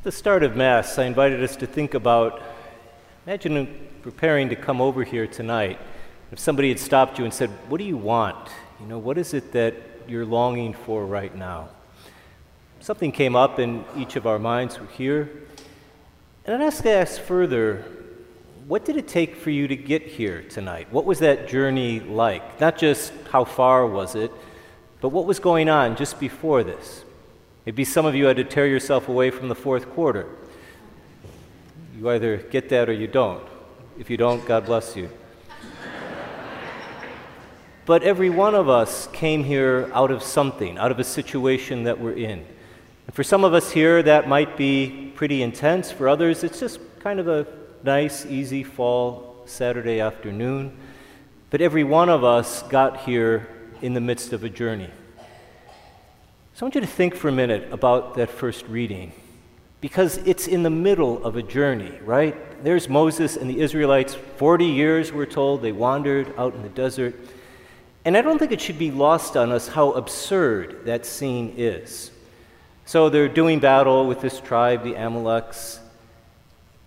At the start of Mass, I invited us to think about imagine preparing to come over here tonight. If somebody had stopped you and said, What do you want? You know, what is it that you're longing for right now? Something came up in each of our minds here. And I'd ask to ask further, what did it take for you to get here tonight? What was that journey like? Not just how far was it, but what was going on just before this? Maybe some of you had to tear yourself away from the fourth quarter. You either get that or you don't. If you don't, God bless you. but every one of us came here out of something, out of a situation that we're in. And for some of us here, that might be pretty intense. For others, it's just kind of a nice, easy fall Saturday afternoon. But every one of us got here in the midst of a journey. So I want you to think for a minute about that first reading because it's in the middle of a journey, right? There's Moses and the Israelites. 40 years, we're told, they wandered out in the desert. And I don't think it should be lost on us how absurd that scene is. So they're doing battle with this tribe, the Amaleks,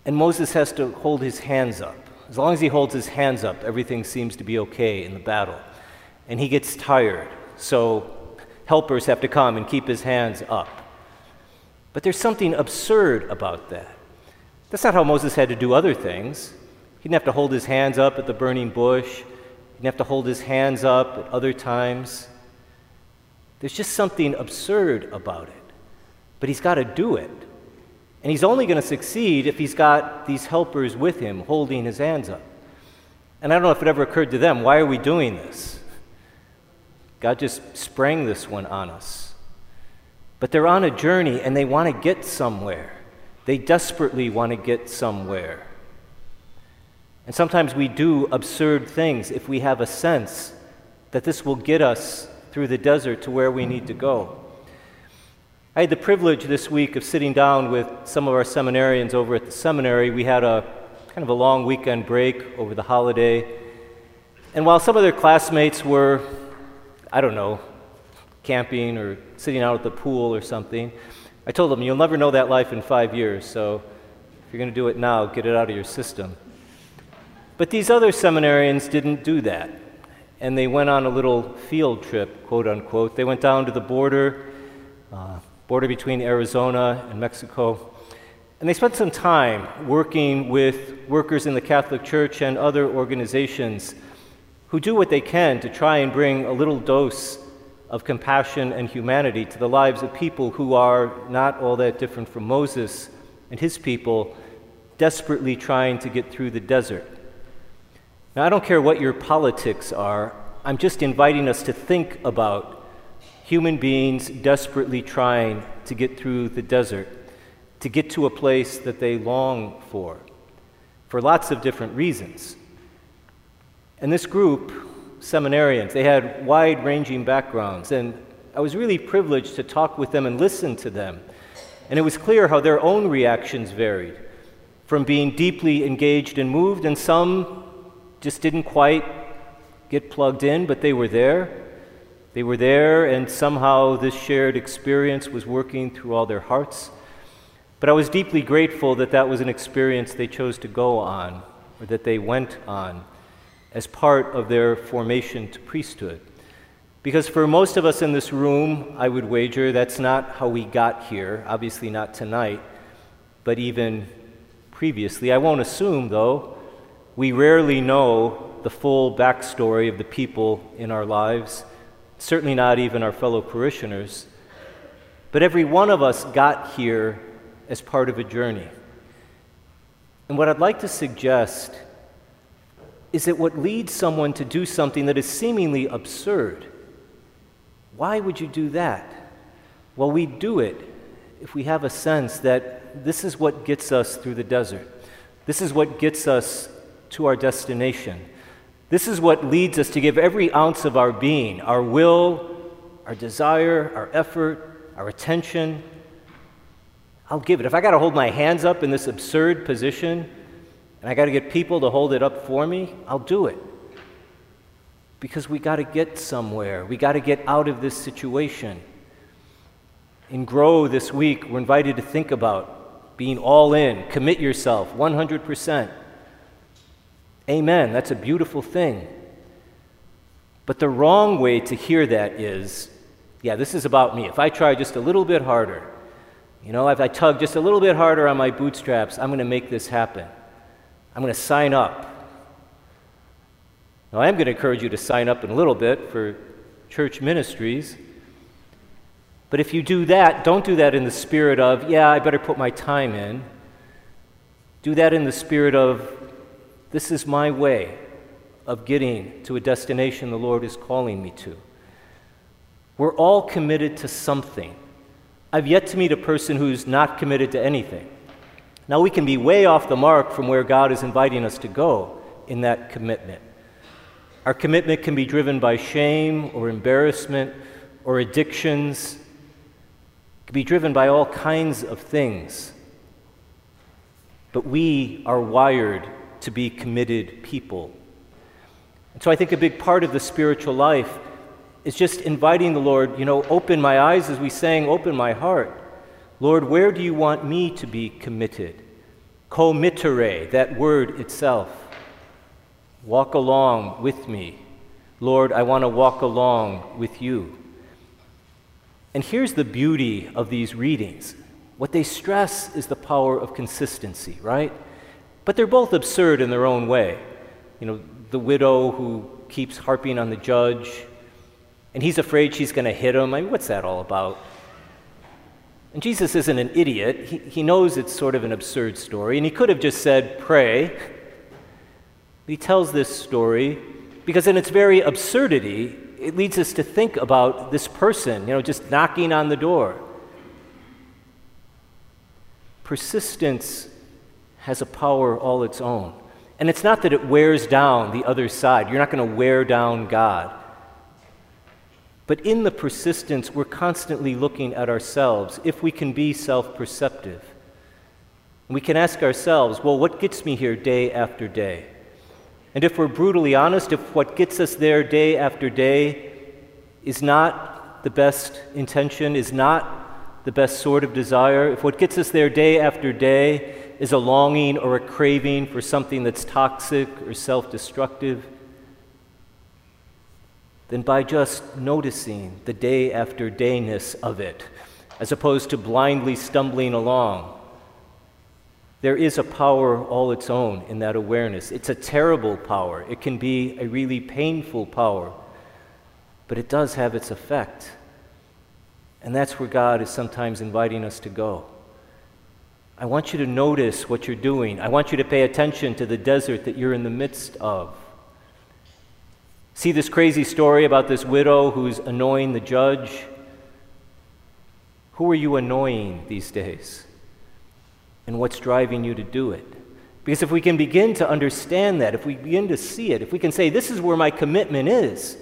and Moses has to hold his hands up. As long as he holds his hands up, everything seems to be okay in the battle. And he gets tired, so helpers have to come and keep his hands up. But there's something absurd about that. That's not how Moses had to do other things. He didn't have to hold his hands up at the burning bush, he didn't have to hold his hands up at other times. There's just something absurd about it. But he's got to do it. And he's only going to succeed if he's got these helpers with him holding his hands up. And I don't know if it ever occurred to them why are we doing this? God just sprang this one on us. But they're on a journey and they want to get somewhere. They desperately want to get somewhere. And sometimes we do absurd things if we have a sense that this will get us through the desert to where we need to go. I had the privilege this week of sitting down with some of our seminarians over at the seminary. We had a kind of a long weekend break over the holiday. And while some of their classmates were I don't know, camping or sitting out at the pool or something. I told them, You'll never know that life in five years, so if you're going to do it now, get it out of your system. But these other seminarians didn't do that. And they went on a little field trip, quote unquote. They went down to the border, uh, border between Arizona and Mexico. And they spent some time working with workers in the Catholic Church and other organizations who do what they can to try and bring a little dose of compassion and humanity to the lives of people who are not all that different from Moses and his people, desperately trying to get through the desert. Now, I don't care what your politics are, I'm just inviting us to think about human beings desperately trying to get through the desert, to get to a place that they long for, for lots of different reasons. And this group, seminarians, they had wide ranging backgrounds, and I was really privileged to talk with them and listen to them. And it was clear how their own reactions varied from being deeply engaged and moved, and some just didn't quite get plugged in, but they were there. They were there, and somehow this shared experience was working through all their hearts. But I was deeply grateful that that was an experience they chose to go on, or that they went on as part of their formation to priesthood. Because for most of us in this room, I would wager that's not how we got here, obviously not tonight, but even previously. I won't assume, though, we rarely know the full backstory of the people in our lives, certainly not even our fellow parishioners. But every one of us got here as part of a journey. And what I'd like to suggest is it what leads someone to do something that is seemingly absurd? Why would you do that? Well, we do it if we have a sense that this is what gets us through the desert. This is what gets us to our destination. This is what leads us to give every ounce of our being, our will, our desire, our effort, our attention. I'll give it. If I got to hold my hands up in this absurd position, and I got to get people to hold it up for me, I'll do it. Because we got to get somewhere. We got to get out of this situation. In Grow this week, we're invited to think about being all in, commit yourself 100%. Amen. That's a beautiful thing. But the wrong way to hear that is yeah, this is about me. If I try just a little bit harder, you know, if I tug just a little bit harder on my bootstraps, I'm going to make this happen. I'm going to sign up. Now, I am going to encourage you to sign up in a little bit for church ministries. But if you do that, don't do that in the spirit of, yeah, I better put my time in. Do that in the spirit of, this is my way of getting to a destination the Lord is calling me to. We're all committed to something. I've yet to meet a person who's not committed to anything. Now, we can be way off the mark from where God is inviting us to go in that commitment. Our commitment can be driven by shame or embarrassment or addictions, it can be driven by all kinds of things. But we are wired to be committed people. And so I think a big part of the spiritual life is just inviting the Lord, you know, open my eyes as we sang, open my heart. Lord, where do you want me to be committed? Committere, that word itself. Walk along with me. Lord, I want to walk along with you. And here's the beauty of these readings what they stress is the power of consistency, right? But they're both absurd in their own way. You know, the widow who keeps harping on the judge, and he's afraid she's going to hit him. I mean, what's that all about? And Jesus isn't an idiot. He, he knows it's sort of an absurd story, and he could have just said, Pray. He tells this story because, in its very absurdity, it leads us to think about this person, you know, just knocking on the door. Persistence has a power all its own. And it's not that it wears down the other side. You're not going to wear down God. But in the persistence, we're constantly looking at ourselves if we can be self perceptive. We can ask ourselves, well, what gets me here day after day? And if we're brutally honest, if what gets us there day after day is not the best intention, is not the best sort of desire, if what gets us there day after day is a longing or a craving for something that's toxic or self destructive, than by just noticing the day after dayness of it, as opposed to blindly stumbling along. There is a power all its own in that awareness. It's a terrible power. It can be a really painful power, but it does have its effect. And that's where God is sometimes inviting us to go. I want you to notice what you're doing. I want you to pay attention to the desert that you're in the midst of. See this crazy story about this widow who's annoying the judge? Who are you annoying these days? And what's driving you to do it? Because if we can begin to understand that, if we begin to see it, if we can say, This is where my commitment is,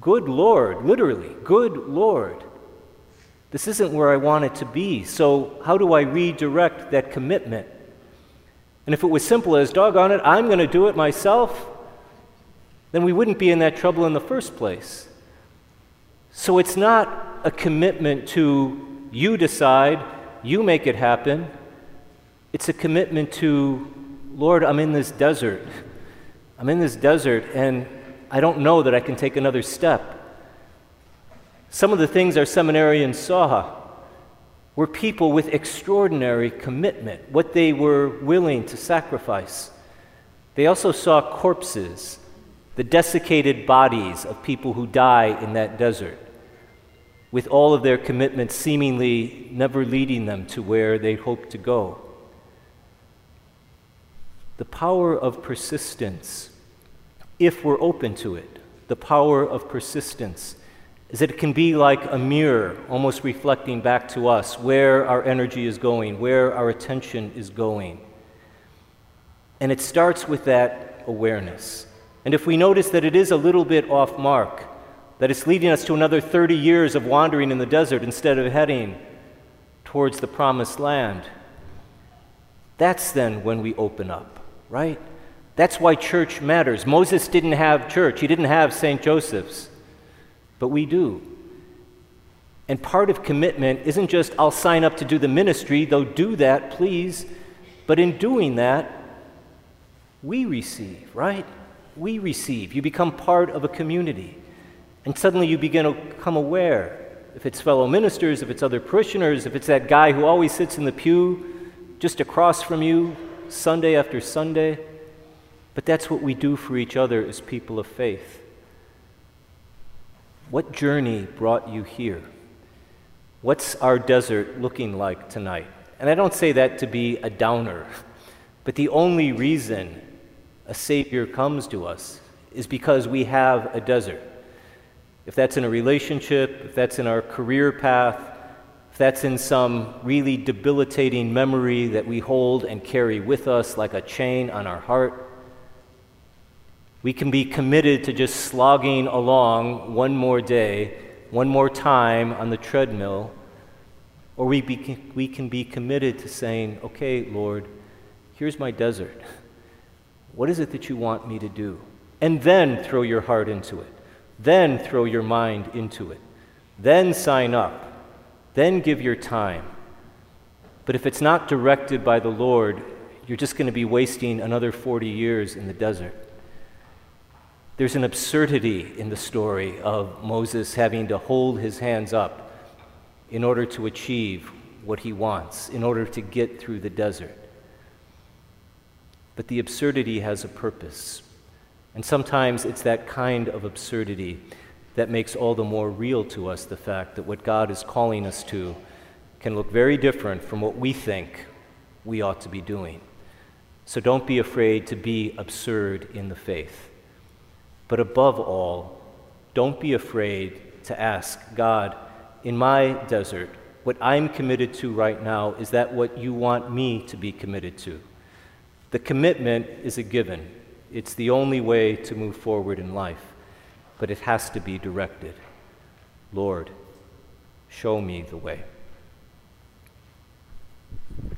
good Lord, literally, good Lord, this isn't where I want it to be. So, how do I redirect that commitment? And if it was simple as, doggone it, I'm going to do it myself, then we wouldn't be in that trouble in the first place. So it's not a commitment to you decide, you make it happen. It's a commitment to, Lord, I'm in this desert. I'm in this desert, and I don't know that I can take another step. Some of the things our seminarians saw were people with extraordinary commitment, what they were willing to sacrifice. They also saw corpses the desiccated bodies of people who die in that desert, with all of their commitments seemingly never leading them to where they hope to go. The power of persistence, if we're open to it, the power of persistence is that it can be like a mirror, almost reflecting back to us where our energy is going, where our attention is going. And it starts with that awareness. And if we notice that it is a little bit off mark, that it's leading us to another 30 years of wandering in the desert instead of heading towards the promised land, that's then when we open up, right? That's why church matters. Moses didn't have church, he didn't have St. Joseph's, but we do. And part of commitment isn't just, I'll sign up to do the ministry, though do that, please. But in doing that, we receive, right? We receive. You become part of a community. And suddenly you begin to become aware if it's fellow ministers, if it's other parishioners, if it's that guy who always sits in the pew just across from you Sunday after Sunday. But that's what we do for each other as people of faith. What journey brought you here? What's our desert looking like tonight? And I don't say that to be a downer, but the only reason a Savior comes to us is because we have a desert. If that's in a relationship, if that's in our career path, if that's in some really debilitating memory that we hold and carry with us like a chain on our heart, we can be committed to just slogging along one more day, one more time on the treadmill, or we, be, we can be committed to saying, okay, Lord, here's my desert. What is it that you want me to do? And then throw your heart into it. Then throw your mind into it. Then sign up. Then give your time. But if it's not directed by the Lord, you're just going to be wasting another 40 years in the desert. There's an absurdity in the story of Moses having to hold his hands up in order to achieve what he wants, in order to get through the desert. But the absurdity has a purpose. And sometimes it's that kind of absurdity that makes all the more real to us the fact that what God is calling us to can look very different from what we think we ought to be doing. So don't be afraid to be absurd in the faith. But above all, don't be afraid to ask God, in my desert, what I'm committed to right now, is that what you want me to be committed to? The commitment is a given, it's the only way to move forward in life, but it has to be directed. Lord, show me the way.